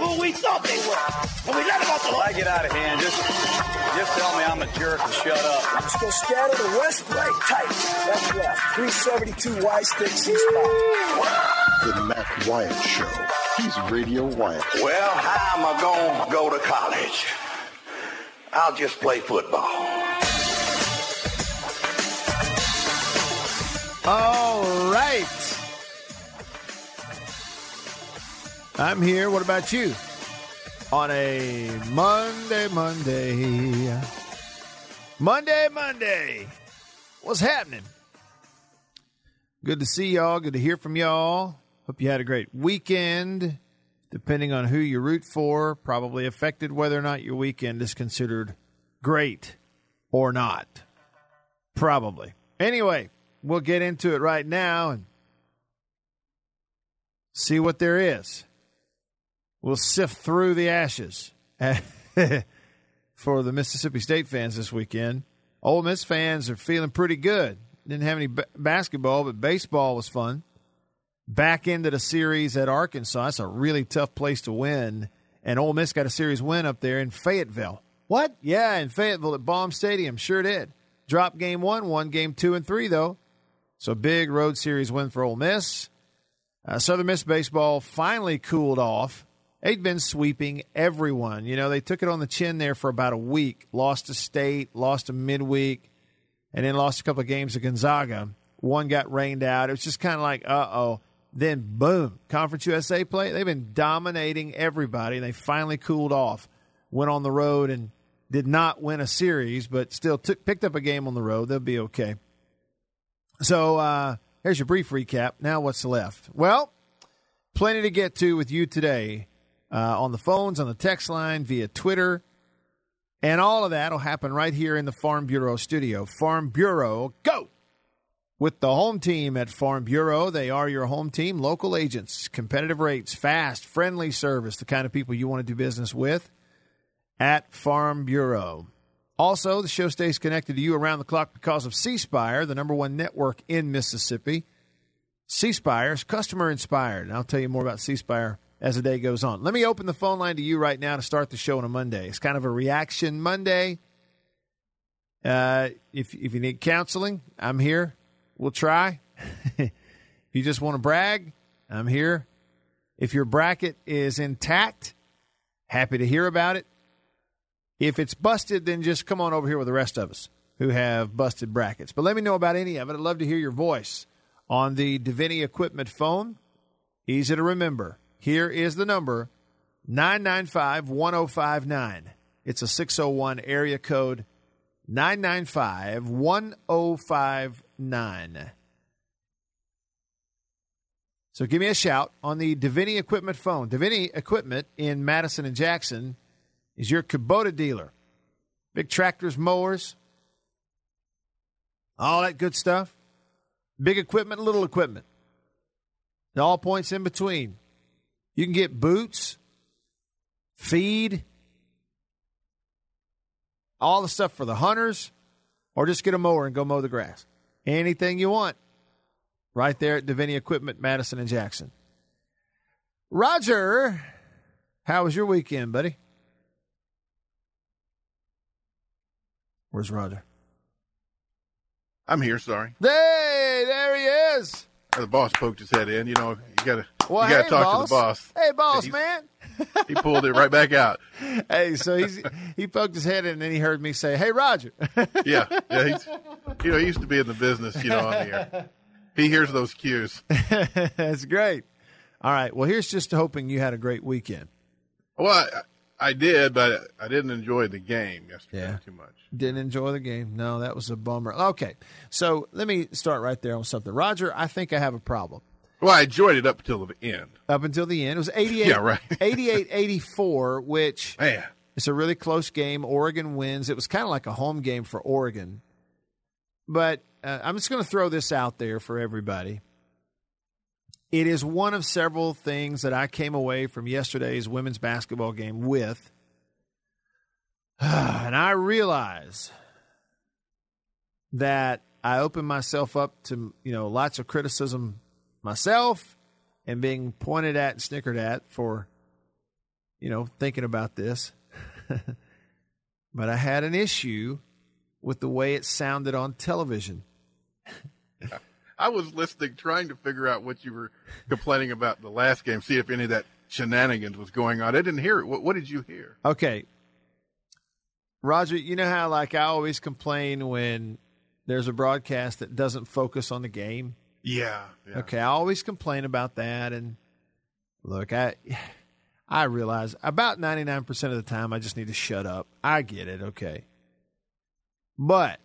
They who we thought they were. And we let them off the I get out of hand. Just, just tell me I'm a jerk and shut up. Let's go scatter the west, right, tight. That's left. 372 Y stick, C spot. The Matt Wyatt Show. He's Radio Wyatt. Well, how am I going to go to college? I'll just play football. All right. I'm here. What about you? On a Monday, Monday. Monday, Monday. What's happening? Good to see y'all. Good to hear from y'all. Hope you had a great weekend. Depending on who you root for, probably affected whether or not your weekend is considered great or not. Probably. Anyway, we'll get into it right now and see what there is. We'll sift through the ashes for the Mississippi State fans this weekend. Ole Miss fans are feeling pretty good. Didn't have any b- basketball, but baseball was fun. Back into the series at Arkansas. That's a really tough place to win. And Ole Miss got a series win up there in Fayetteville. What? Yeah, in Fayetteville at Baum Stadium. Sure did. Drop game one, won game two and three, though. So big road series win for Ole Miss. Uh, Southern Miss baseball finally cooled off. They'd been sweeping everyone. You know, they took it on the chin there for about a week. Lost a State, lost a midweek, and then lost a couple of games to Gonzaga. One got rained out. It was just kind of like, uh oh. Then boom, Conference USA play. They've been dominating everybody. They finally cooled off. Went on the road and did not win a series, but still took picked up a game on the road. They'll be okay. So uh, here's your brief recap. Now what's left? Well, plenty to get to with you today uh, on the phones, on the text line, via Twitter, and all of that will happen right here in the Farm Bureau studio. Farm Bureau, go! With the home team at Farm Bureau, they are your home team, local agents, competitive rates, fast, friendly service, the kind of people you want to do business with at Farm Bureau. Also, the show stays connected to you around the clock because of C Spire, the number one network in Mississippi. C Spire is customer inspired. And I'll tell you more about C Spire as the day goes on. Let me open the phone line to you right now to start the show on a Monday. It's kind of a reaction Monday. Uh, if, if you need counseling, I'm here. We'll try. if you just want to brag, I'm here. If your bracket is intact, happy to hear about it. If it's busted, then just come on over here with the rest of us who have busted brackets. But let me know about any of it. I'd love to hear your voice on the Davini Equipment phone. Easy to remember. Here is the number 995 1059. It's a 601 area code 995 1059. So give me a shout on the Davini Equipment phone. Davini Equipment in Madison and Jackson is your Kubota dealer. Big tractors, mowers, all that good stuff. Big equipment, little equipment. All points in between. You can get boots, feed, all the stuff for the hunters, or just get a mower and go mow the grass. Anything you want. Right there at Davini Equipment, Madison and Jackson. Roger, how was your weekend, buddy? Where's Roger? I'm here. Sorry, Hey, there he is. The boss poked his head in. You know, you gotta Well, you gotta hey, talk boss. to the boss. Hey, boss, man. He pulled it right back out. Hey, so he's he poked his head in and then he heard me say, "Hey, Roger." Yeah, yeah. He's, you know, he used to be in the business. You know, on the air. He hears those cues. That's great. All right. Well, here's just hoping you had a great weekend. Well, I, did, but I didn't enjoy the game yesterday Yeah. too much. Didn't enjoy the game. No, that was a bummer. Okay. So let me start right there on something. Roger, I think I have a problem. Well, I enjoyed it up until the end. up until the end. It was 88, Yeah, right. 88 84, which Man, it's a really close game. Oregon wins. It was kind of like a home game for Oregon. But uh, I'm just going to throw this out there for everybody. It is one of several things that I came away from yesterday's women's basketball game with. And I realize that I opened myself up to, you know, lots of criticism myself and being pointed at and snickered at for, you know, thinking about this. but I had an issue with the way it sounded on television. I was listening, trying to figure out what you were complaining about the last game, see if any of that shenanigans was going on. I didn't hear it. What, what did you hear? Okay. Roger, you know how like I always complain when there's a broadcast that doesn't focus on the game? Yeah. yeah. Okay, I always complain about that and look, I I realize about 99% of the time I just need to shut up. I get it, okay. But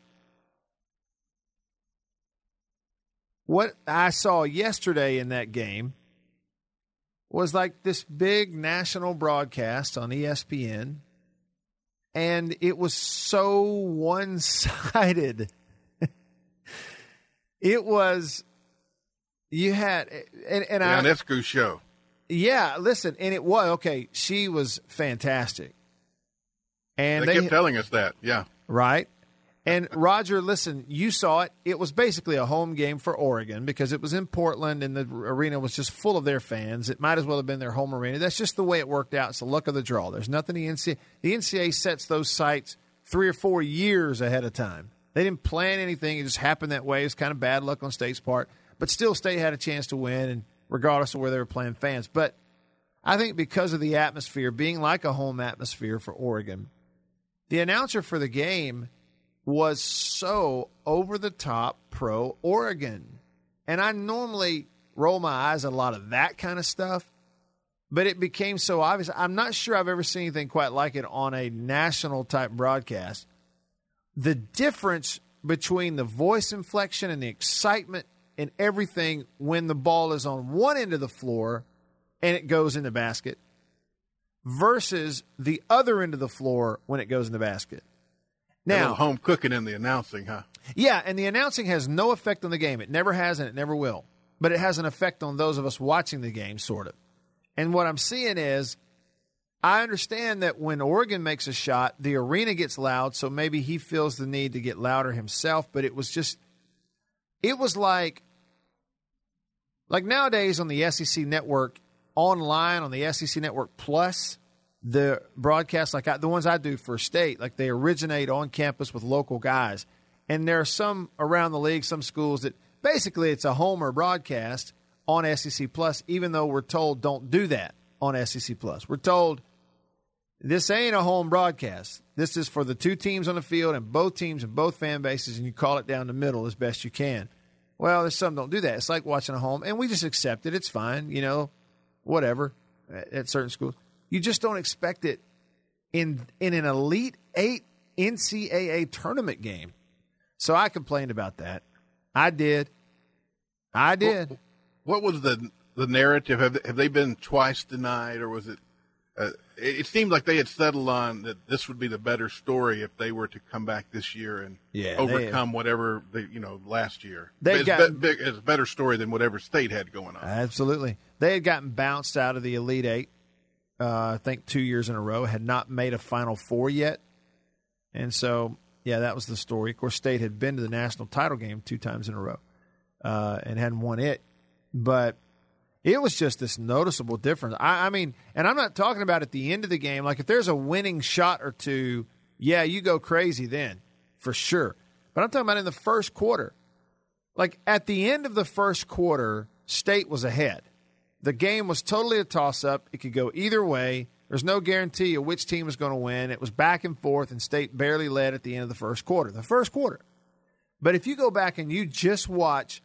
what I saw yesterday in that game was like this big national broadcast on ESPN and it was so one-sided. it was you had and, and I Ionescu show. yeah, listen, and it was okay. She was fantastic, and They, they, kept telling us that. Yeah. right. And Roger, listen, you saw it. It was basically a home game for Oregon because it was in Portland, and the arena was just full of their fans. It might as well have been their home arena. That's just the way it worked out. It's the luck of the draw. There's nothing the NCAA. The NCAA sets those sites three or four years ahead of time. They didn't plan anything. It just happened that way. It's kind of bad luck on State's part, but still, State had a chance to win, and regardless of where they were playing fans. But I think because of the atmosphere being like a home atmosphere for Oregon, the announcer for the game was so over the top pro Oregon. And I normally roll my eyes at a lot of that kind of stuff, but it became so obvious. I'm not sure I've ever seen anything quite like it on a national type broadcast. The difference between the voice inflection and the excitement and everything when the ball is on one end of the floor and it goes in the basket versus the other end of the floor when it goes in the basket. Now, home cooking in the announcing, huh? yeah, and the announcing has no effect on the game. It never has and it never will. But it has an effect on those of us watching the game, sort of. And what I'm seeing is I understand that when Oregon makes a shot, the arena gets loud, so maybe he feels the need to get louder himself, but it was just it was like like nowadays on the SEC network online on the SEC network plus the broadcasts like I, the ones I do for state like they originate on campus with local guys and there are some around the league some schools that basically it's a homer broadcast on SEC plus even though we're told don't do that on SEC plus we're told this ain't a home broadcast this is for the two teams on the field and both teams and both fan bases and you call it down the middle as best you can well, there's some don't do that. It's like watching a home, and we just accept it. It's fine, you know, whatever. At, at certain schools, you just don't expect it in in an elite eight NCAA tournament game. So I complained about that. I did. I did. What was the the narrative? Have have they been twice denied, or was it? Uh, it it seemed like they had settled on that this would be the better story if they were to come back this year and Yeah, they- overcome whatever they you know last year. They got- be- big- it's a better story than whatever state had going on. Absolutely. They had gotten bounced out of the Elite Eight, uh, I think two years in a row, had not made a Final Four yet. And so, yeah, that was the story. Of course, State had been to the national title game two times in a row uh, and hadn't won it. But it was just this noticeable difference. I, I mean, and I'm not talking about at the end of the game. Like, if there's a winning shot or two, yeah, you go crazy then, for sure. But I'm talking about in the first quarter like at the end of the first quarter, State was ahead. The game was totally a toss up. It could go either way. There's no guarantee of which team was going to win. It was back and forth, and State barely led at the end of the first quarter. The first quarter. But if you go back and you just watch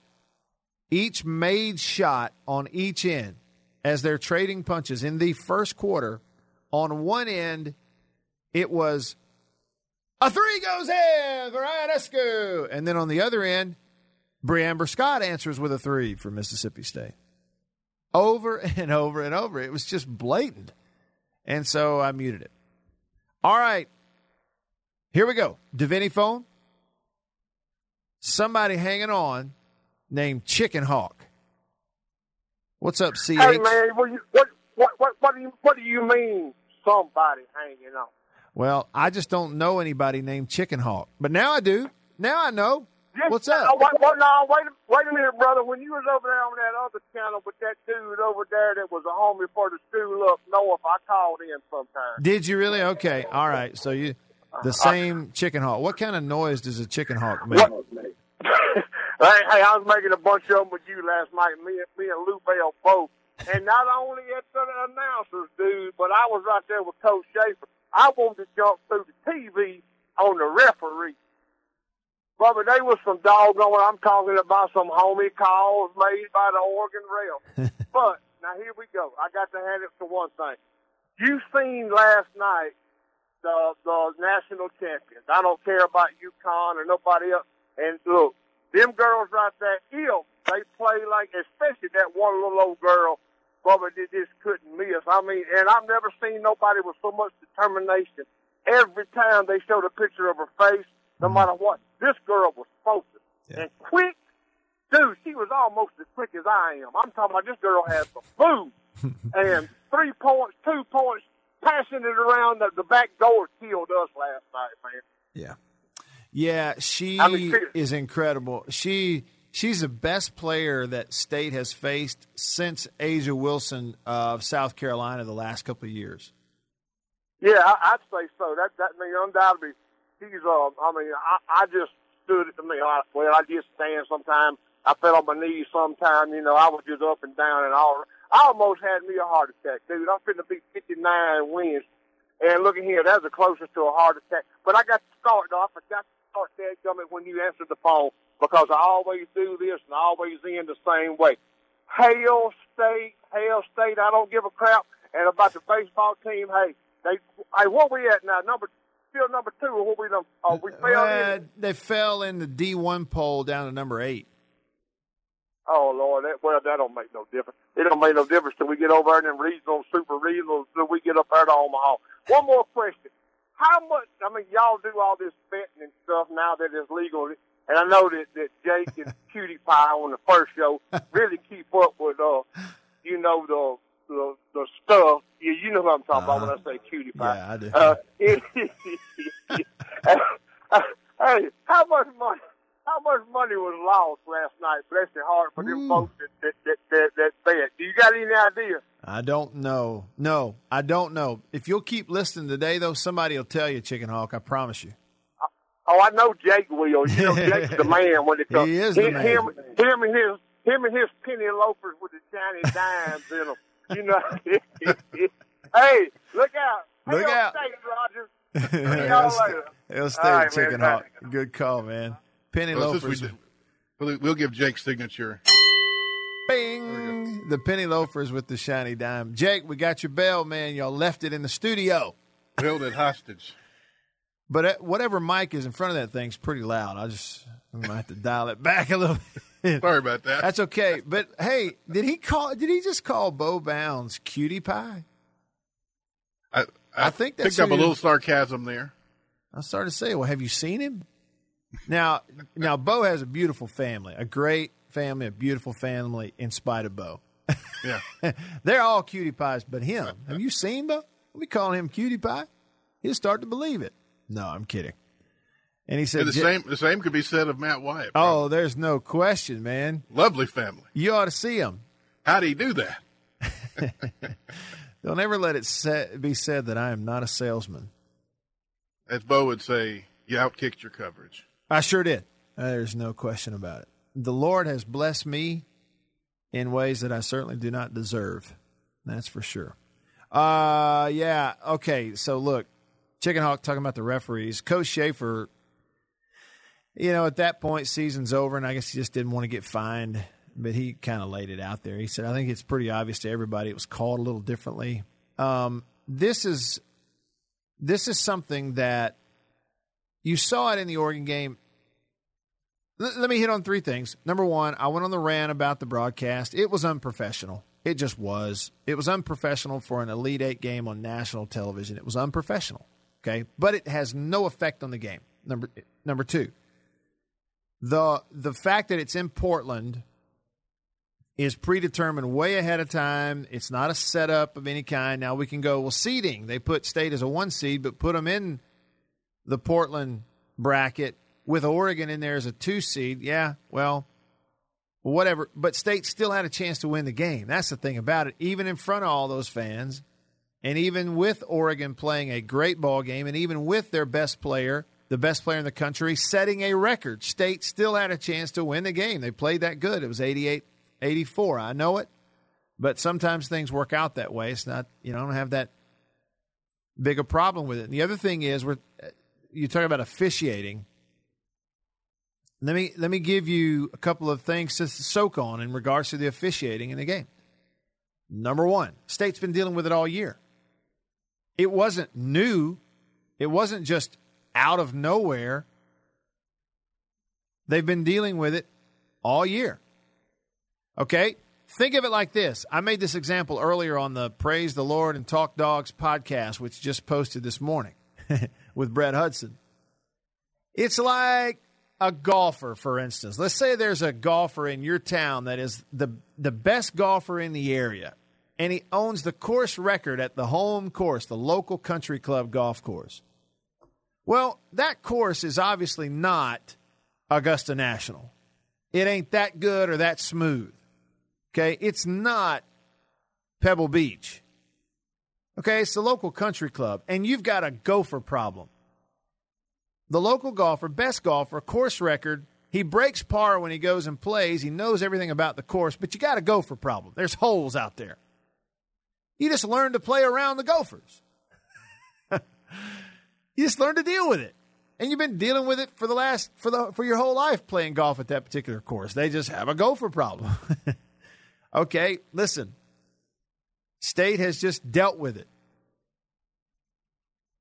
each made shot on each end as they're trading punches in the first quarter, on one end, it was a three goes in for Ionescu. And then on the other end, Bre'Amber Scott answers with a three for Mississippi State. Over and over and over. It was just blatant. And so I muted it. All right. Here we go. Divinity phone. Somebody hanging on named Chicken Hawk. What's up, CH? Hey man, what, you, what what what what do you what do you mean somebody hanging on? Well, I just don't know anybody named Chicken Hawk, but now I do. Now I know. Yes, What's no, up? wait, wait, no, wait, a- wait a minute, brother. When you was over there on that other channel with that dude over there that was a homie for the school up north, I called in sometime. Did you really? Okay. All right. So you the same Chicken Hawk. What kind of noise does a Chicken Hawk make? hey, hey, I was making a bunch of them with you last night. Me, and me and Lou Bell both. And not only at the announcers, dude, but I was right there with Coach Schaefer. I wanted to jump through the TV on the referee. Brother, they was some doggone, I'm talking about some homie calls made by the Oregon Rail. but, now here we go. I got to hand it to one thing. You seen last night the the national champions. I don't care about UConn or nobody else. And look, them girls right there, if they play like, especially that one little old girl, brother, they just couldn't miss. I mean, and I've never seen nobody with so much determination. Every time they showed a picture of her face, no mm-hmm. matter what, this girl was focused and quick. Dude, she was almost as quick as I am. I'm talking about this girl had some food and three points, two points, passing it around the, the back door killed us last night, man. Yeah. Yeah, she I mean, is incredible. She she's the best player that state has faced since A'ja Wilson of South Carolina the last couple of years. Yeah, I, I'd say so. That that I mean, undoubtedly, he's. Um, I mean, I, I just stood. I mean, I, well, I just stand sometimes. I fell on my knees sometime. You know, I was just up and down and all. I almost had me a heart attack, dude. I'm finna be 59 wins, and look at here, that's the closest to a heart attack. But I got to start though. I forgot to start that coming when you answered the phone because I always do this and I always end the same way. Hail State, Hail State. I don't give a crap. And about the baseball team, hey, they, hey, what we at now? Number, still number two, or what we done? Oh, we fell Uh, in. they fell in the D1 poll down to number eight. Oh Lord, that, well, that don't make no difference. It don't make no difference till we get over there in them regional, super regionals, till we get up there to Omaha. One more question. How much, I mean, y'all do all this betting and stuff now that it's legal, and I know that, that Jake and Cutie Pie on the first show really keep up with, uh, you know, the, the, the stuff. You, you know what I'm talking about when I say Cutie Pie. Yeah, I do. Uh, hey, how much money? How much money was lost last night? Bless your heart for them folks that that that, that, that bet. Do you got any idea? I don't know. No, I don't know. If you'll keep listening today, though, somebody will tell you, Chicken Hawk. I promise you. Oh, I know Jake will. You know Jake's the man when it comes. He is the him, man. Him, him and his him and his penny loafers with the shiny dimes in them. You know. hey, look out! Look Hail out. State, Rogers. See y'all later. It'll stay All right, Chicken man. Hawk. Good call, man. Penny Well, we loafers. did- we'll, we'll give Jake's signature. Bing! The penny loafers with the shiny dime. Jake, we got your bell, man. Y'all left it in the studio. Held it hostage. But uh, whatever mic is in front of that thing's pretty loud. I just I might have to dial it back a little bit. Sorry about that. That's okay. But hey, did he call? Did he just call Bo Bounds cutie pie? I, I think that's picked up a little sarcasm there. I started to say, well, have you seen him? Now, now Bo has a beautiful family, a great family, a beautiful family. In spite of Bo, Yeah. they're all cutie pies, but him. Have you seen Bo? We call him cutie pie. He'll start to believe it. No, I'm kidding. And he said, And the same the same could be said of Matt Wyatt. "Oh, there's no question, man. Lovely family. You ought to see him. How do you do that? Don't ever let it be said that I am not a salesman. As Bo would say, you outkicked your coverage. I sure did. There's no question about it. The Lord has blessed me in ways that I certainly do not deserve. That's for sure. Uh, yeah. Okay. So look, Chicken Hawk talking about the referees. Coach Schaefer, you know, at that point, season's over, and I guess he just didn't want to get fined, but he kind of laid it out there. He said, I think it's pretty obvious to everybody it was called a little differently. Um, this is this is something that you saw it in the Oregon game. L- let me hit on three things. Number one, I went on the rant about the broadcast. It was unprofessional. It just was. It was unprofessional for an Elite Eight game on national television. It was unprofessional. Okay, but it has no effect on the game. Number number two, the the fact that it's in Portland is predetermined way ahead of time. It's not a setup of any kind. Now we can go well seeding. They put State as a one seed, but put them in the Portland bracket with Oregon in there as a two seed. Yeah, well, whatever. But State still had a chance to win the game. That's the thing about it. Even in front of all those fans, and even with Oregon playing a great ball game, and even with their best player, the best player in the country, setting a record, State still had a chance to win the game. They played that good. It was 88 84. I know it, but sometimes things work out that way. It's not, you know, I don't have that big a problem with it. And the other thing is, we're, you talk about officiating. Let me let me give you a couple of things to soak on in regards to the officiating in the game. Number one, state's been dealing with it all year. It wasn't new. It wasn't just out of nowhere. They've been dealing with it all year. Okay? Think of it like this. I made this example earlier on the Praise the Lord and Talk Dogs podcast, which just posted this morning with Brett Hudson. It's like a golfer, for instance. Let's say there's a golfer in your town that is the, the best golfer in the area, and he owns the course record at the home course, the local country club golf course. Well, that course is obviously not Augusta National. It ain't that good or that smooth. Okay, it's not Pebble Beach. Okay, it's the local country club, and you've got a gopher problem. The local golfer, best golfer, course record, he breaks par when he goes and plays. He knows everything about the course, but you got a gopher problem. There's holes out there. You just learn to play around the gophers. you just learn to deal with it. And you've been dealing with it for the last for the for your whole life playing golf at that particular course. They just have a gopher problem. Okay, listen. State has just dealt with it.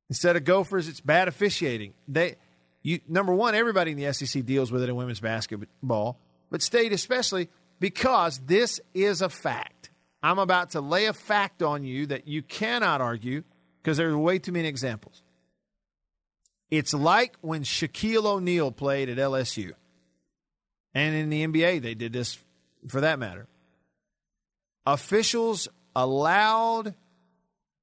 Instead of Gophers, it's bad officiating. They, you, number one, everybody in the SEC deals with it in women's basketball, but State especially because this is a fact. I'm about to lay a fact on you that you cannot argue because there are way too many examples. It's like when Shaquille O'Neal played at LSU. And in the NBA, they did this for that matter officials allowed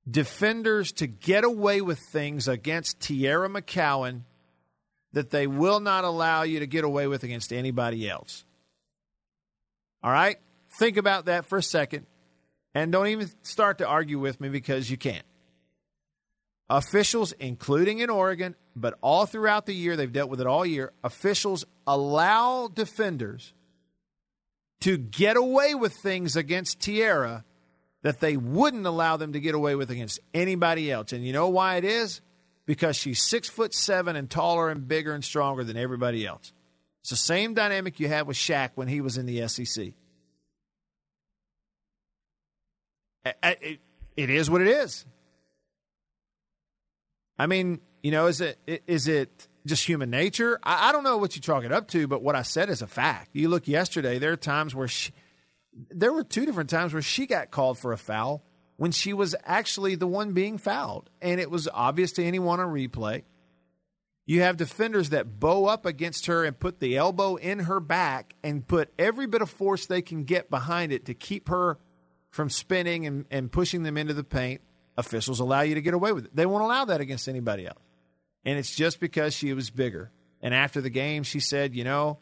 defenders to get away with things against Teaira McCowan that they will not allow you to get away with against anybody else. All right? Think about that for a second. And don't even start to argue with me because you can't. Officials, including in Oregon, but all throughout the year, they've dealt with it all year, officials allow defenders to get away with things against Teaira that they wouldn't allow them to get away with against anybody else. And you know why it is? Because she's six foot seven and taller and bigger and stronger than everybody else. It's the same dynamic you had with Shaq when he was in the SEC. It is what it is. I mean, you know, is it is it just human nature. I, I, don't know what you chalk it up to, but what I said is a fact. You look yesterday, there are times where she, there were two different times where she got called for a foul when she was actually the one being fouled. And it was obvious to anyone on replay. You have defenders that bow up against her and put the elbow in her back and put every bit of force they can get behind it to keep her from spinning and, and pushing them into the paint. Officials allow you to get away with it. They won't allow that against anybody else and it's just because she was bigger. And after the game, she said, You know,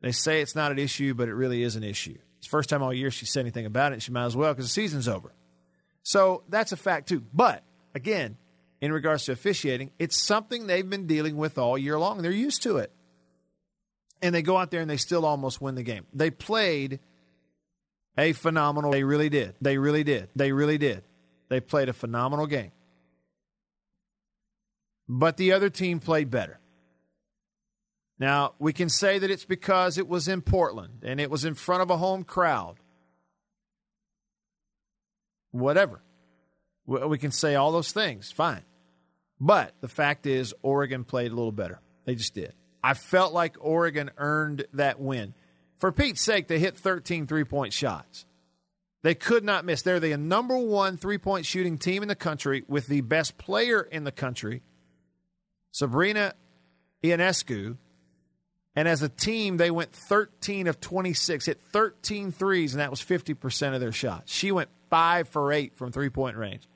they say it's not an issue, but it really is an issue. It's the first time all year she said anything about it. She might as well because the season's over. So that's a fact, too. But again, in regards to officiating, it's something they've been dealing with all year long. They're used to it. And they go out there and they still almost win the game. They played a phenomenal they really did. They really did. They really did. They played a phenomenal game but the other team played better. Now, we can say that it's because it was in Portland and it was in front of a home crowd. Whatever. We can say all those things. Fine. But the fact is, Oregon played a little better. They just did. I felt like Oregon earned that win. For Pete's sake, they hit 13 three point shots. They could not miss. They're the number one three point shooting team in the country with the best player in the country, Sabrina Ionescu. And as a team, they went 13 of 26, hit 13 threes, and that was 50% of their shots. She went 5 for 8 from three point range.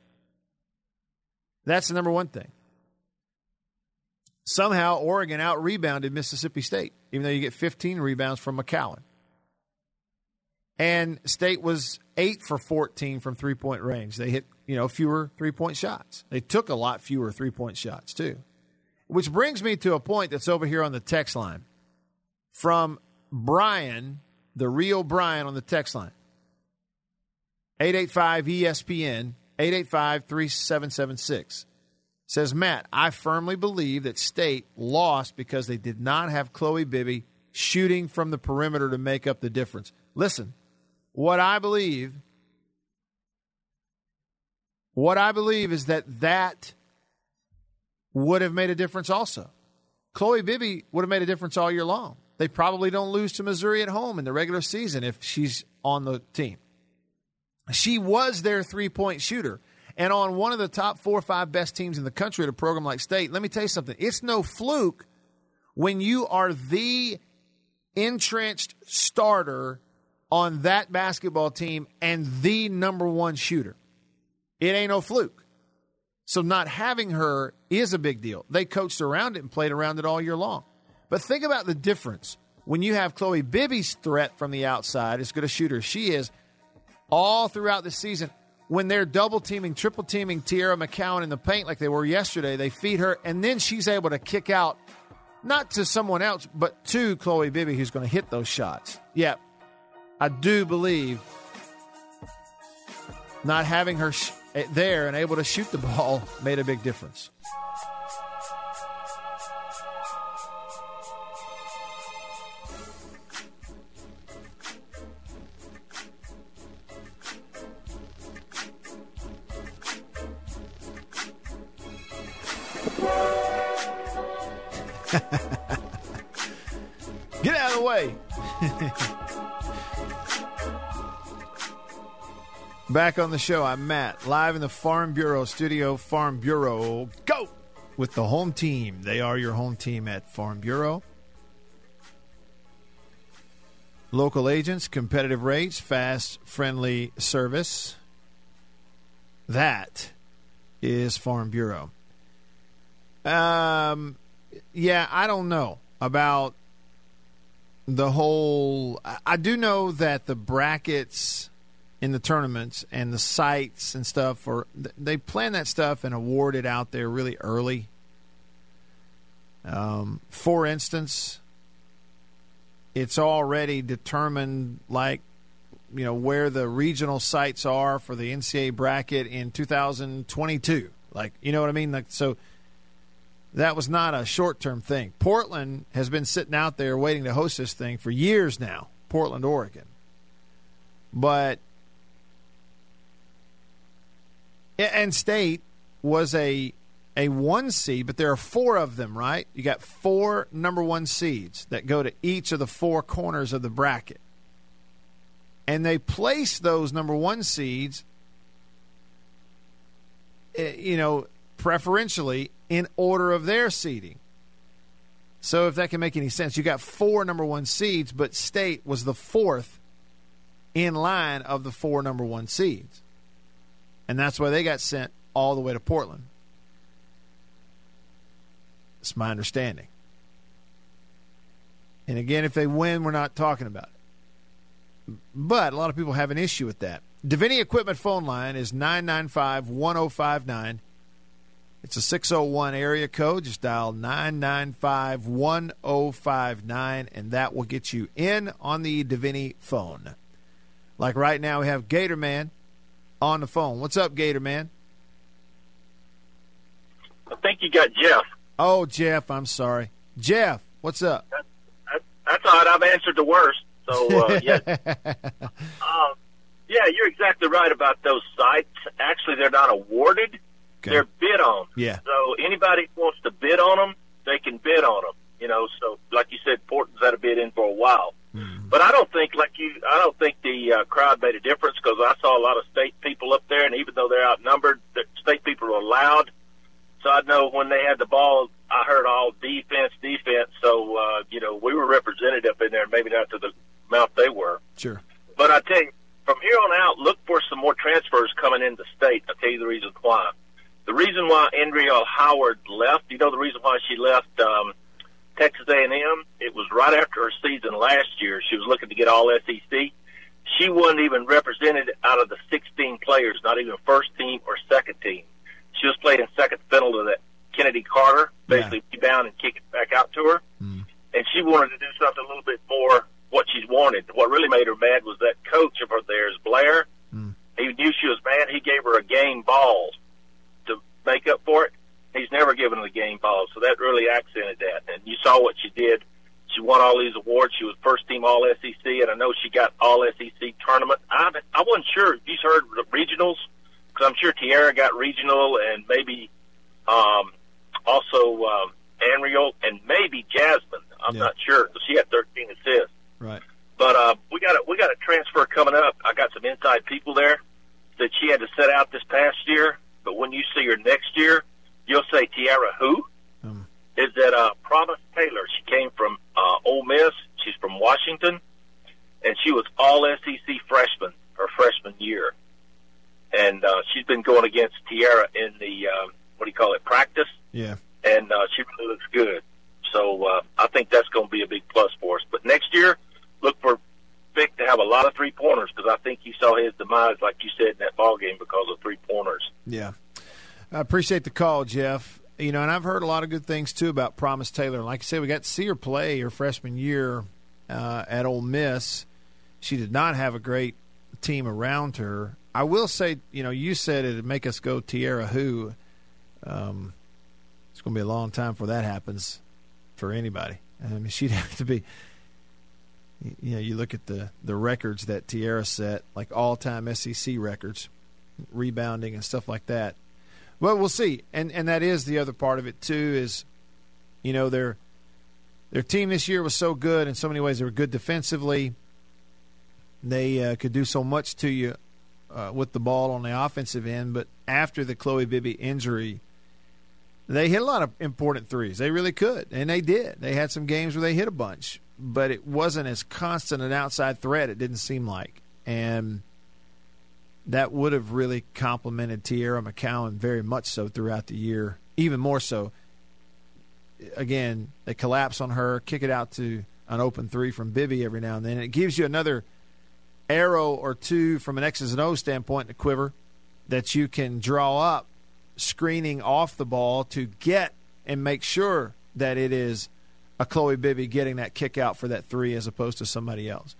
That's the number one thing. Somehow, Oregon out rebounded Mississippi State, even though you get 15 rebounds from McCowan. And State was 8 for 14 from three point range. They hit, you know, fewer three point shots. They took a lot fewer three point shots, too. Which brings me to a point that's over here on the text line from Brian, the real Brian on the text line. 885 ESPN, 885 3776. Says, Matt, I firmly believe that State lost because they did not have Chloe Bibby shooting from the perimeter to make up the difference. Listen, what I believe, what I believe is that that would have made a difference also. Chloe Bibby would have made a difference all year long. They probably don't lose to Missouri at home in the regular season if she's on the team. She was their three point shooter. And on one of the top four or five best teams in the country at a program like State, let me tell you something. It's no fluke when you are the entrenched starter on that basketball team and the number one shooter. It ain't no fluke. So not having her is a big deal. They coached around it and played around it all year long. But think about the difference when you have Chloe Bibby's threat from the outside, as good a shooter as she is, all throughout the season. When they're double teaming, triple teaming Teaira McCowan in the paint like they were yesterday, they feed her, and then she's able to kick out not to someone else, but to Chloe Bibby, who's going to hit those shots. Yeah, I do believe not having her sh- eh, there and able to shoot the ball made a big difference. Back on the show, I'm Matt, live in the Farm Bureau studio. Farm Bureau, go with the home team. They are your home team at Farm Bureau. Local agents, competitive rates, fast, friendly service. That is Farm Bureau. Um, yeah, I don't know about the whole. I do know that the brackets in the tournaments and the sites and stuff are they plan that stuff and award it out there really early. Um, for instance, it's already determined like you know where the regional sites are for the NCAA bracket in 2022. Like you know what I mean? Like so that was not a short term thing. Portland has been sitting out there waiting to host this thing for years now, Portland, Oregon. But and State was a a one seed, but there are four of them, right? You got four number one seeds that go to each of the four corners of the bracket. And they place those number one seeds, eh, you know, preferentially in order of their seeding. So if that can make any sense, you got four number one seeds, but State was the fourth in line of the four number one seeds. And that's why they got sent all the way to Portland. It's my understanding. And again, if they win, we're not talking about it. But a lot of people have an issue with that. Davini Equipment phone line is 995 1059. It's a 601 area code. Just dial 995 1059, and that will get you in on the Davini phone. Like right now, we have Gator Man on the phone. What's up, Gator Man? I think you got Jeff. Oh, Jeff, I'm sorry. Jeff, what's up? That, that, that's all right. I've answered the worst. So, uh, yeah. uh, yeah, you're exactly right about those sites. Actually, they're not awarded. Okay. They're bid on. Yeah. So anybody who wants to bid on them, they can bid on them. You know, so like you said, Portland's had a bid in for a while. Mm. But I don't think, like you, I don't think the uh, crowd made a difference because I saw a lot of state people up there, and even though they're outnumbered, the state people were loud. So I know when they had the ball, I heard all defense, defense. So uh, you know we were represented up in there, maybe not to the amount they were. Sure. But I tell you, from here on out, look for some more transfers coming into state. I'll tell you the reason why. The reason why Andrea Howard left, you know, the reason why she left um, Texas A&M, it was right after her season last year. She was looking to get all SEC. She wasn't even represented out of the 16 players, not even first team or second team. She was playing second fiddle to that Kennedy Carter, basically yeah. rebound and kick it back out to her. Mm. And she wanted to do something a little bit more what she's wanted. What really made her mad was that coach of her theirs, Blair. Mm. He knew she was mad. He gave her a game ball to make up for it. He's never given the game ball, so that really accented that. And you saw what she did. She won all these awards. She was first team All SEC, and I know she got All SEC tournament. I I wasn't sure if you heard the regionals because I'm sure Teaira got regional and maybe um, also um, Anriel and maybe Jasmine. I'm yeah. not sure. She had 13 assists. Right. But uh, we got a we got a transfer coming up. I got some inside people there that she had to set out this past year. But when you see her next year, you'll say Teaira who? Um. Is that uh, Promise Taylor? She came from uh, Ole Miss. She's from Washington, and she was All SEC freshman her freshman year. And uh, she's been going against Teaira in the um, what do you call it practice? Yeah. And uh, she really looks good. So uh, I think that's going to be a big plus for us. But next year, look for Vic to have a lot of three pointers because I think you saw his demise, like you said, in that ball game because of three pointers. Yeah, I appreciate the call, Jeff. You know, and I've heard a lot of good things too about Promise Taylor. Like I said, we got to see her play her freshman year uh, at Ole Miss. She did not have a great team around her. I will say, you know, you said it'd make us go Teaira who. Um, it's going to be a long time before that happens for anybody. I mean, she'd have to be you know, you look at the the records that Teaira set, like all time SEC records, rebounding and stuff like that. Well, we'll see, and and that is the other part of it too. Is you know their their team this year was so good in so many ways. They were good defensively. They uh, could do so much to you uh, with the ball on the offensive end, but after the Chloe Bibby injury, they hit a lot of important threes. They really could, and they did. They had some games where they hit a bunch but it wasn't as constant an outside threat. It didn't seem like, and that would have really complemented Teaira McCowan very much so throughout the year, even more so. Again, they collapse on her, kick it out to an open three from Bibby every now and then. It gives you another arrow or two from an X's and O standpoint in the quiver that you can draw up, screening off the ball to get and make sure that it is a Chloe Bibby getting that kick out for that three as opposed to somebody else.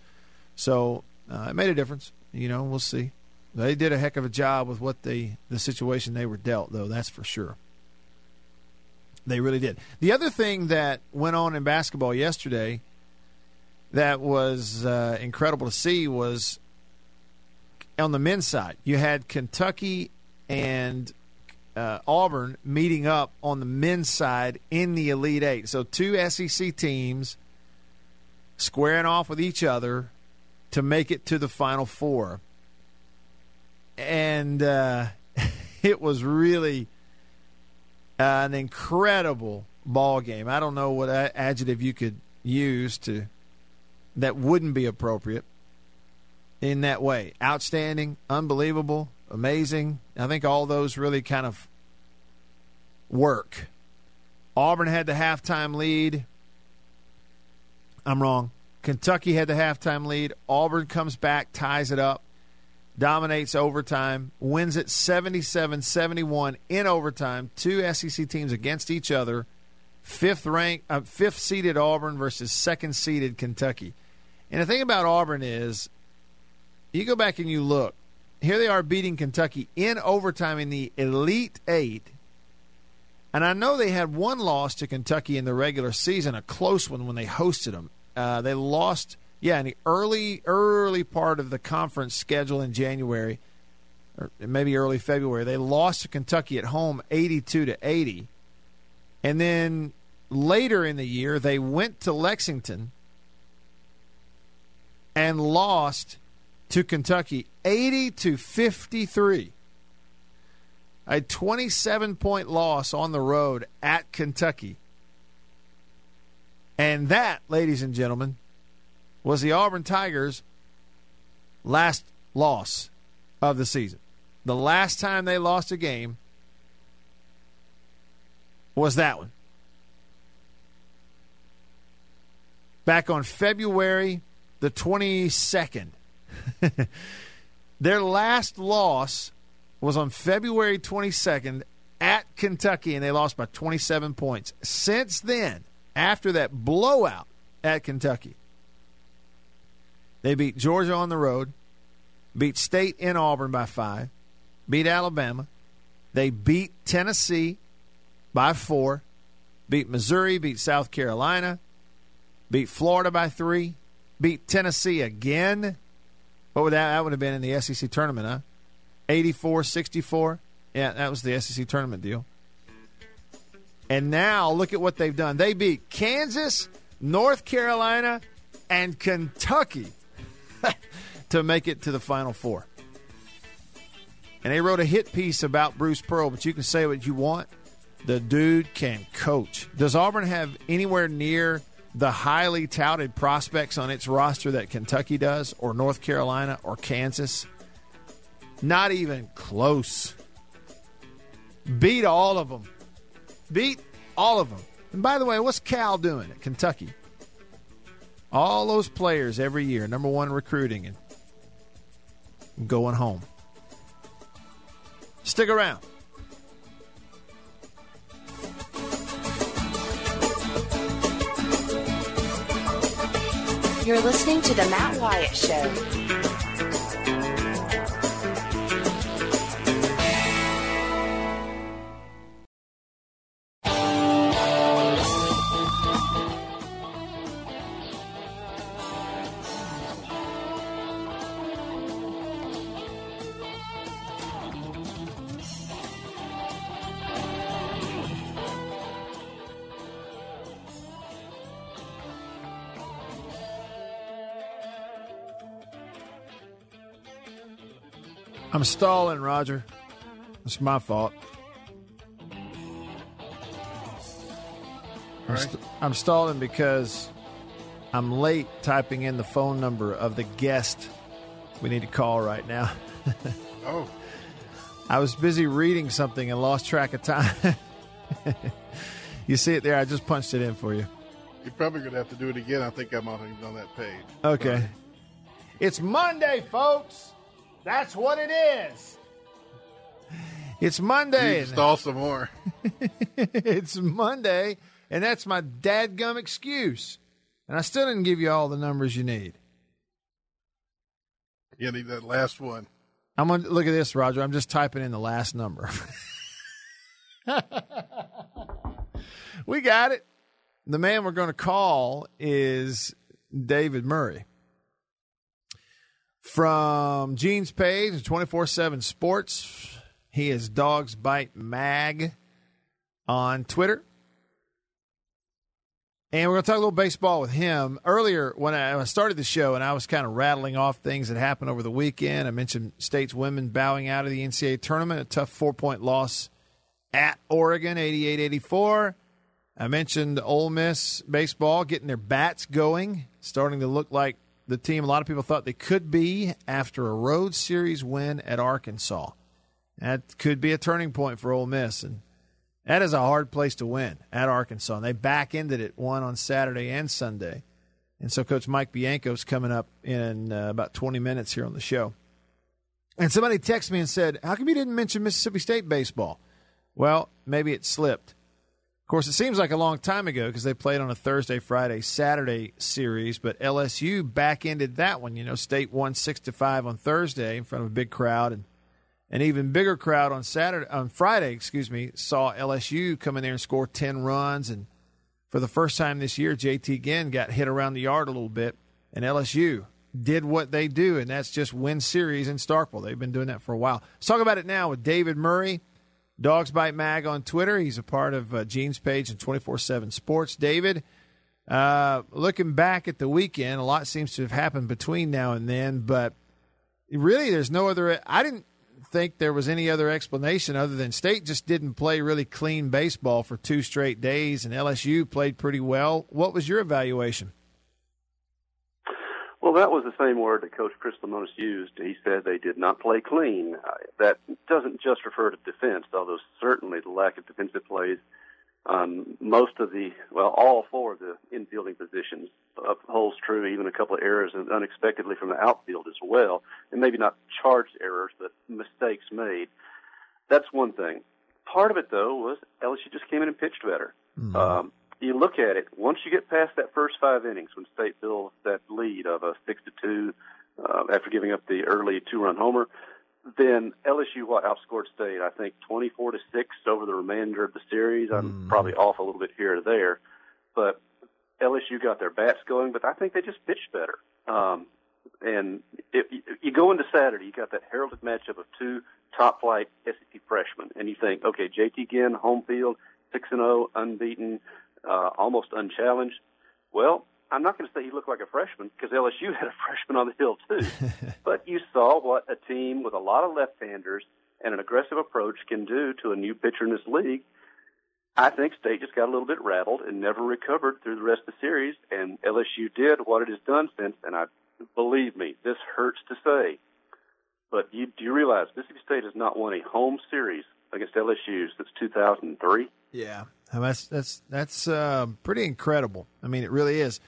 So uh, it made a difference. You know, we'll see. They did a heck of a job with what they the situation they were dealt, though. That's for sure. They really did. The other thing that went on in basketball yesterday that was uh, incredible to see was on the men's side. You had Kentucky and uh, Auburn meeting up on the men's side in the Elite Eight. So two SEC teams squaring off with each other to make it to the Final Four. And uh, it was really an incredible ball game. I don't know what adjective you could use to that wouldn't be appropriate in that way. Outstanding, unbelievable, amazing. I think all those really kind of work. Auburn had the halftime lead. I'm wrong. Kentucky had the halftime lead. Auburn comes back, ties it up, dominates overtime, wins it 77 71 in overtime. Two SEC teams against each other. Fifth rank, uh, fifth seeded Auburn versus second seeded Kentucky. And the thing about Auburn is, you go back and you look here they are beating Kentucky in overtime in the Elite Eight. And I know they had one loss to Kentucky in the regular season, a close one when they hosted them. Uh, they lost, yeah, in the early early part of the conference schedule in January, or maybe early February. They lost to Kentucky at home, eighty-two to eighty, and then later in the year they went to Lexington and lost to Kentucky, 80 to 53. A 27 point loss on the road at Kentucky. And that, ladies and gentlemen, was the Auburn Tigers' last loss of the season. The last time they lost a game was that one. Back on February the 22nd. Their last loss was on February 22nd at Kentucky, and they lost by 27 points. Since then, after that blowout at Kentucky, they beat Georgia on the road, beat State in Auburn by five, beat Alabama. They beat Tennessee by four, beat Missouri, beat South Carolina, beat Florida by three, beat Tennessee again. What would that? That would have been in the SEC tournament, huh? 84 64. Yeah, that was the SEC tournament deal. And now look at what they've done. They beat Kansas, North Carolina, and Kentucky to make it to the Final Four. And they wrote a hit piece about Bruce Pearl, but you can say what you want. The dude can coach. Does Auburn have anywhere near the highly touted prospects on its roster that Kentucky does, or North Carolina, or Kansas? Not even close. Beat all of them. Beat all of them. And by the way, what's Cal doing at Kentucky? All those players every year, number one recruiting and going home. Stick around. You're listening to The Matt Wyatt Show. I'm stalling, Roger. It's my fault. I'm, st- I'm stalling because I'm late typing in the phone number of the guest we need to call right now. oh. I was busy reading something and lost track of time. you see it there? I just punched it in for you. You're probably going to have to do it again. I think I'm on, on that page. Okay. Sorry. It's Monday, folks. That's what it is. It's Monday. Install some more. it's Monday, and that's my dadgum excuse. And I still didn't give you all the numbers you need. You need that last one. I'm gonna look at this, Roger. I'm just typing in the last number. we got it. The man we're going to call is David Murray from Gene's page, 24 7 Sports. He is Dogs Bite Mag on Twitter. And we're going to talk a little baseball with him. Earlier, when I started the show and I was kind of rattling off things that happened over the weekend, I mentioned State's women bowing out of the NCAA tournament, a tough four point loss at Oregon, 88 84. I mentioned Ole Miss baseball getting their bats going, starting to look like the team a lot of people thought they could be after a road series win at Arkansas. That could be a turning point for Ole Miss, and that is a hard place to win at Arkansas. And they back ended it one on Saturday and Sunday, and so Coach Mike Bianco's coming up in uh, about 20 minutes here on the show. And somebody texted me and said, "How come you didn't mention Mississippi State baseball?" Well, maybe it slipped. Course, it seems like a long time ago because they played on a Thursday, Friday, Saturday series, but LSU back ended that one. You know, State won six to five on Thursday in front of a big crowd, and an even bigger crowd on Saturday, on Friday, excuse me, saw LSU come in there and score ten runs. And for the first time this year, JT Ginn got hit around the yard a little bit, and LSU did what they do, and that's just win series in Starkville. They've been doing that for a while. Let's talk about it now with David Murray. Dogs Bite Mag on Twitter. He's a part of uh, Gene's page and 24 7 Sports. David, uh, looking back at the weekend, a lot seems to have happened between now and then, but really, there's no other. I didn't think there was any other explanation other than State just didn't play really clean baseball for two straight days, and LSU played pretty well. What was your evaluation? Well, that was the same word that Coach Chris Lemonis used. He said they did not play clean. Uh, that doesn't just refer to defense, although certainly the lack of defensive plays on most of the, well, all four of the infielding positions holds true, even a couple of errors unexpectedly from the outfield as well. And maybe not charged errors, but mistakes made. That's one thing. Part of it, though, was LSU just came in and pitched better. Mm-hmm. Um, you look at it once you get past that first five innings when State builds that lead of a six to two uh, after giving up the early two-run homer, then LSU what outscored State I think 24 to six over the remainder of the series. I'm mm. probably off a little bit here or there, but LSU got their bats going. But I think they just pitched better. Um, and if you go into Saturday, you got that heralded matchup of two top flight SEC freshmen, and you think, okay, JT Ginn, home field, six and zero, oh, unbeaten uh, almost unchallenged. Well, I'm not going to say he looked like a freshman because LSU had a freshman on the hill too. but you saw what a team with a lot of left-handers and an aggressive approach can do to a new pitcher in this league. I think State just got a little bit rattled and never recovered through the rest of the series, and LSU did what it has done since. And I believe me, this hurts to say, but you, do you realize Mississippi State has not won a home series against LSU That's 2003? Yeah, that's that's that's uh, pretty incredible. I mean, it really is.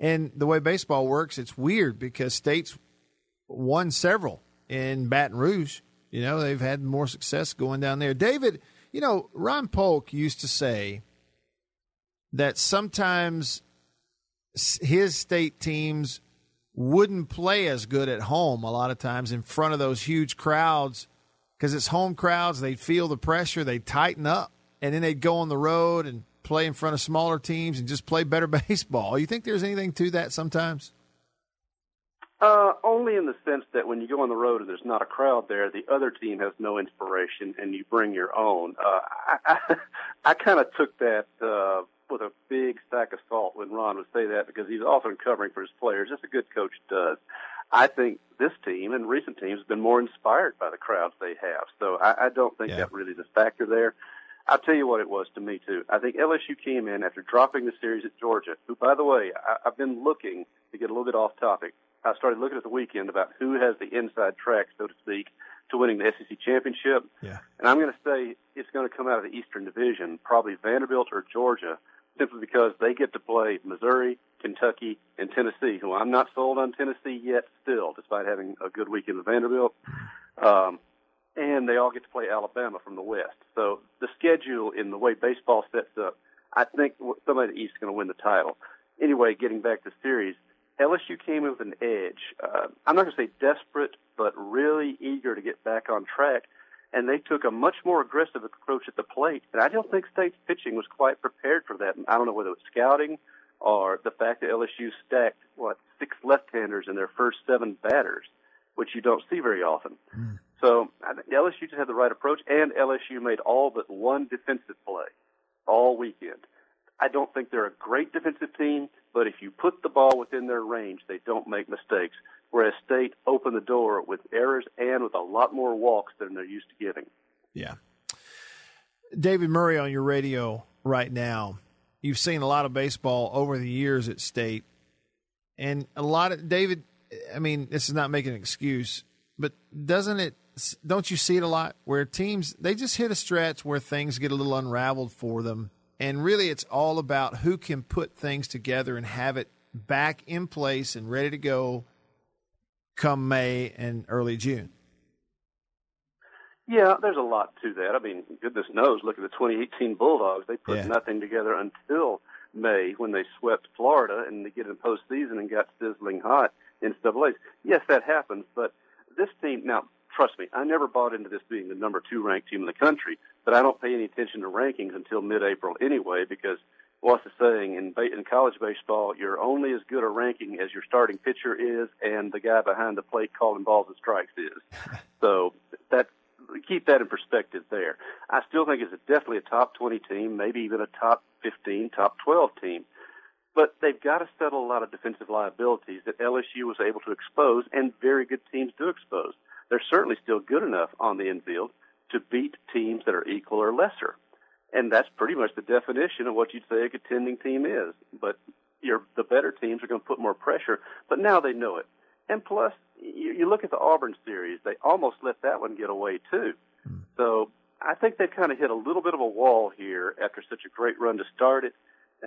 And the way baseball works, it's weird because states won several in Baton Rouge. You know, they've had more success going down there. David, you know, Ron Polk used to say that sometimes his state teams wouldn't play as good at home a lot of times in front of those huge crowds because it's home crowds. They feel the pressure, they tighten up and then they'd go on the road and play in front of smaller teams and just play better baseball. You think there's anything to that sometimes? Uh, only in the sense that when you go on the road and there's not a crowd there, the other team has no inspiration, and you bring your own. Uh, I, I, I kind of took that uh, with a big stack of salt when Ron would say that because he's often covering for his players. That's a good coach does. I think this team and recent teams have been more inspired by the crowds they have, so I, I don't think yeah. that really is a factor there. I'll tell you what it was to me too. I think LSU came in after dropping the series at Georgia, who, by the way, I, I've been looking to get a little bit off topic. I started looking at the weekend about who has the inside track, so to speak, to winning the SEC championship. Yeah. And I'm going to say it's going to come out of the Eastern Division, probably Vanderbilt or Georgia, simply because they get to play Missouri, Kentucky, and Tennessee, who I'm not sold on Tennessee yet still, despite having a good weekend with Vanderbilt. Um, and they all get to play Alabama from the West. So the schedule in the way baseball sets up, I think somebody in the East is going to win the title. Anyway, getting back to the series, LSU came in with an edge. Uh, I'm not going to say desperate, but really eager to get back on track. And they took a much more aggressive approach at the plate. And I don't think State's pitching was quite prepared for that. I don't know whether it was scouting or the fact that LSU stacked, what, six left-handers in their first seven batters, which you don't see very often. Mm. So I think LSU just had the right approach, and LSU made all but one defensive play all weekend. I don't think they're a great defensive team, but if you put the ball within their range, they don't make mistakes. Whereas State opened the door with errors and with a lot more walks than they're used to giving. Yeah. David Murray on your radio right now. You've seen a lot of baseball over the years at State, and a lot of David. I mean, this is not making an excuse, but doesn't it don't you see it a lot where teams they just hit a stretch where things get a little unraveled for them and really it's all about who can put things together and have it back in place and ready to go come May and early June. Yeah, there's a lot to that. I mean, goodness knows, look at the 2018 Bulldogs. They put yeah. nothing together until May when they swept Florida and they get in the postseason and got sizzling hot in AA. Yes, that happens, but this team now trust me, I never bought into this being the number two ranked team in the country, but I don't pay any attention to rankings until mid-April anyway, because what's the saying in, in college baseball? You're only as good a ranking as your starting pitcher is and the guy behind the plate calling balls and strikes is. so that keep that in perspective there. I still think it's a, definitely a top 20 team, maybe even a top 15, top 12 team. But they've got to settle a lot of defensive liabilities that LSU was able to expose, and very good teams do expose. They're certainly still good enough on the infield to beat teams that are equal or lesser. And that's pretty much the definition of what you'd say a contending team is. But your, the better teams are going to put more pressure, but now they know it. And plus, you, you look at the Auburn series, they almost let that one get away too. So I think they've kind of hit a little bit of a wall here after such a great run to start it.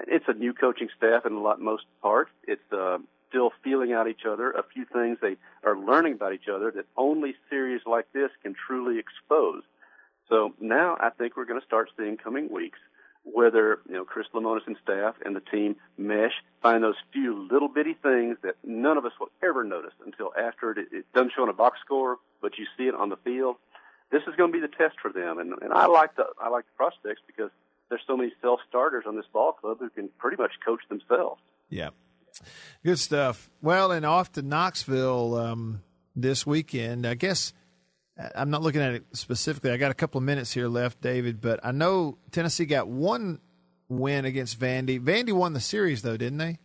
It's a new coaching staff in a lot most part. It's uh, still feeling out each other. A few things they are learning about each other that only series like this can truly expose. So now I think we're going to start seeing coming weeks whether you know Chris Lemonis and staff and the team mesh, find those few little bitty things that none of us will ever notice until after it, it doesn't show on a box score, but you see it on the field. This is going to be the test for them, and, and I like the I like the prospects because there's so many self starters on this ball club who can pretty much coach themselves. Yeah, good stuff. Well, and off to Knoxville um, this weekend. I guess I'm not looking at it specifically. I got a couple of minutes here left, David, but I know Tennessee got one win against Vandy. Vandy won the series, though, didn't they?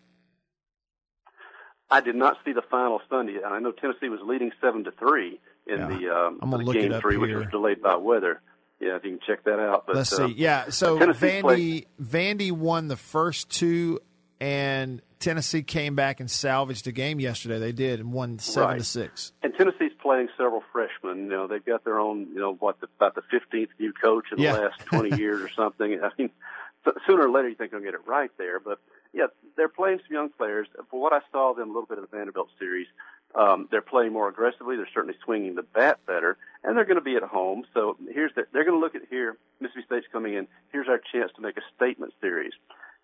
I did not see the final Sunday, and I know Tennessee was leading seven to three in Yeah. the, um, I'm the look game three, which here. was delayed by weather. Yeah, if you can check that out. But Let's uh, see. Yeah, so Tennessee Vandy played- Vandy won the first two, and Tennessee came back and salvaged the game yesterday. They did and won seven Right. to six. And Tennessee's playing several freshmen. You know, they've got their own, you know, what, the, about the 15th new coach in Yeah. the last 20 years or something. I mean, sooner or later you think they'll get it right there. But, yeah, they're playing some young players. For what I saw them a little bit of the Vanderbilt series, um, they're playing more aggressively. They're certainly swinging the bat better. And they're going to be at home. So here's the, they're going to look at here, Mississippi State's coming in. Here's our chance to make a statement series.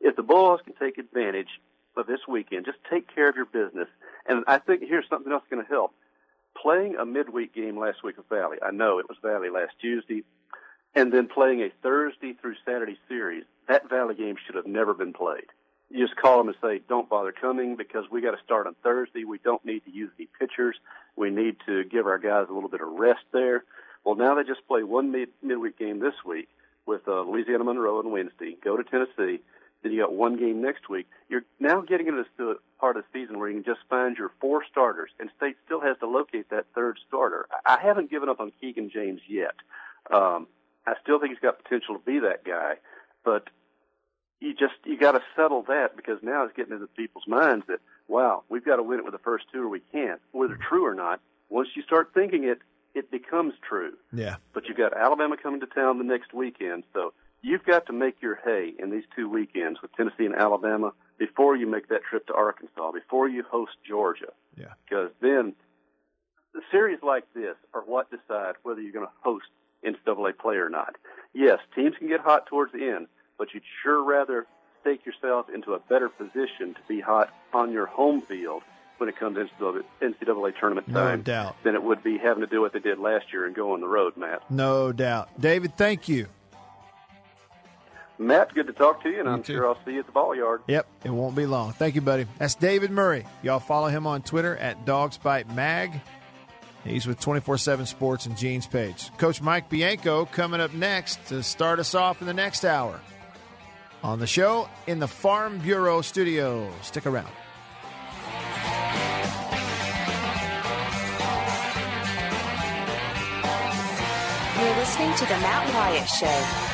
If the Vols can take advantage of this weekend, just take care of your business. And I think here's something else going to help playing a midweek game last week with Valley. I know it was Valley last Tuesday, and then playing a Thursday through Saturday series. That Valley game should have never been played. You just call them and say, "Don't bother coming because we got to start on Thursday. We don't need to use any pitchers. We need to give our guys a little bit of rest there." Well, now they just play one mid- midweek game this week with uh, Louisiana Monroe on Wednesday. Go to Tennessee. Then you got one game next week. You're now getting into the part of the season where you can just find your four starters, and State still has to locate that third starter. I haven't given up on Keegan James yet. Um, I still think he's got potential to be that guy, but you just you got to settle that because now it's getting into people's minds that wow, we've got to win it with the first two or we can't, whether true or not. Once you start thinking it, it becomes true Yeah. but you've got Alabama coming to town the next weekend. So you've got to make your hay in these two weekends with Tennessee and Alabama before you make that trip to Arkansas, before you host Georgia. Yeah. Because then the series like this are what decide whether you're going to host NCAA play or not. Yes, teams can get hot towards the end, but you'd sure rather stake yourself into a better position to be hot on your home field when it comes to NCAA tournament No time doubt. than it would be having to do what they did last year and go on the road, Matt. No doubt. David, thank you. Matt, good to talk to you, and I'm sure I'll see you at the ball yard. Yep, it won't be long. Thank you, buddy. That's David Murray. Y'all follow him on Twitter at Dogs Bite Mag. He's with 24 7 Sports and Gene's page. Coach Mike Bianco coming up next to start us off in the next hour. On the show in the Farm Bureau studio. Stick around. You're listening to The Matt Wyatt Show.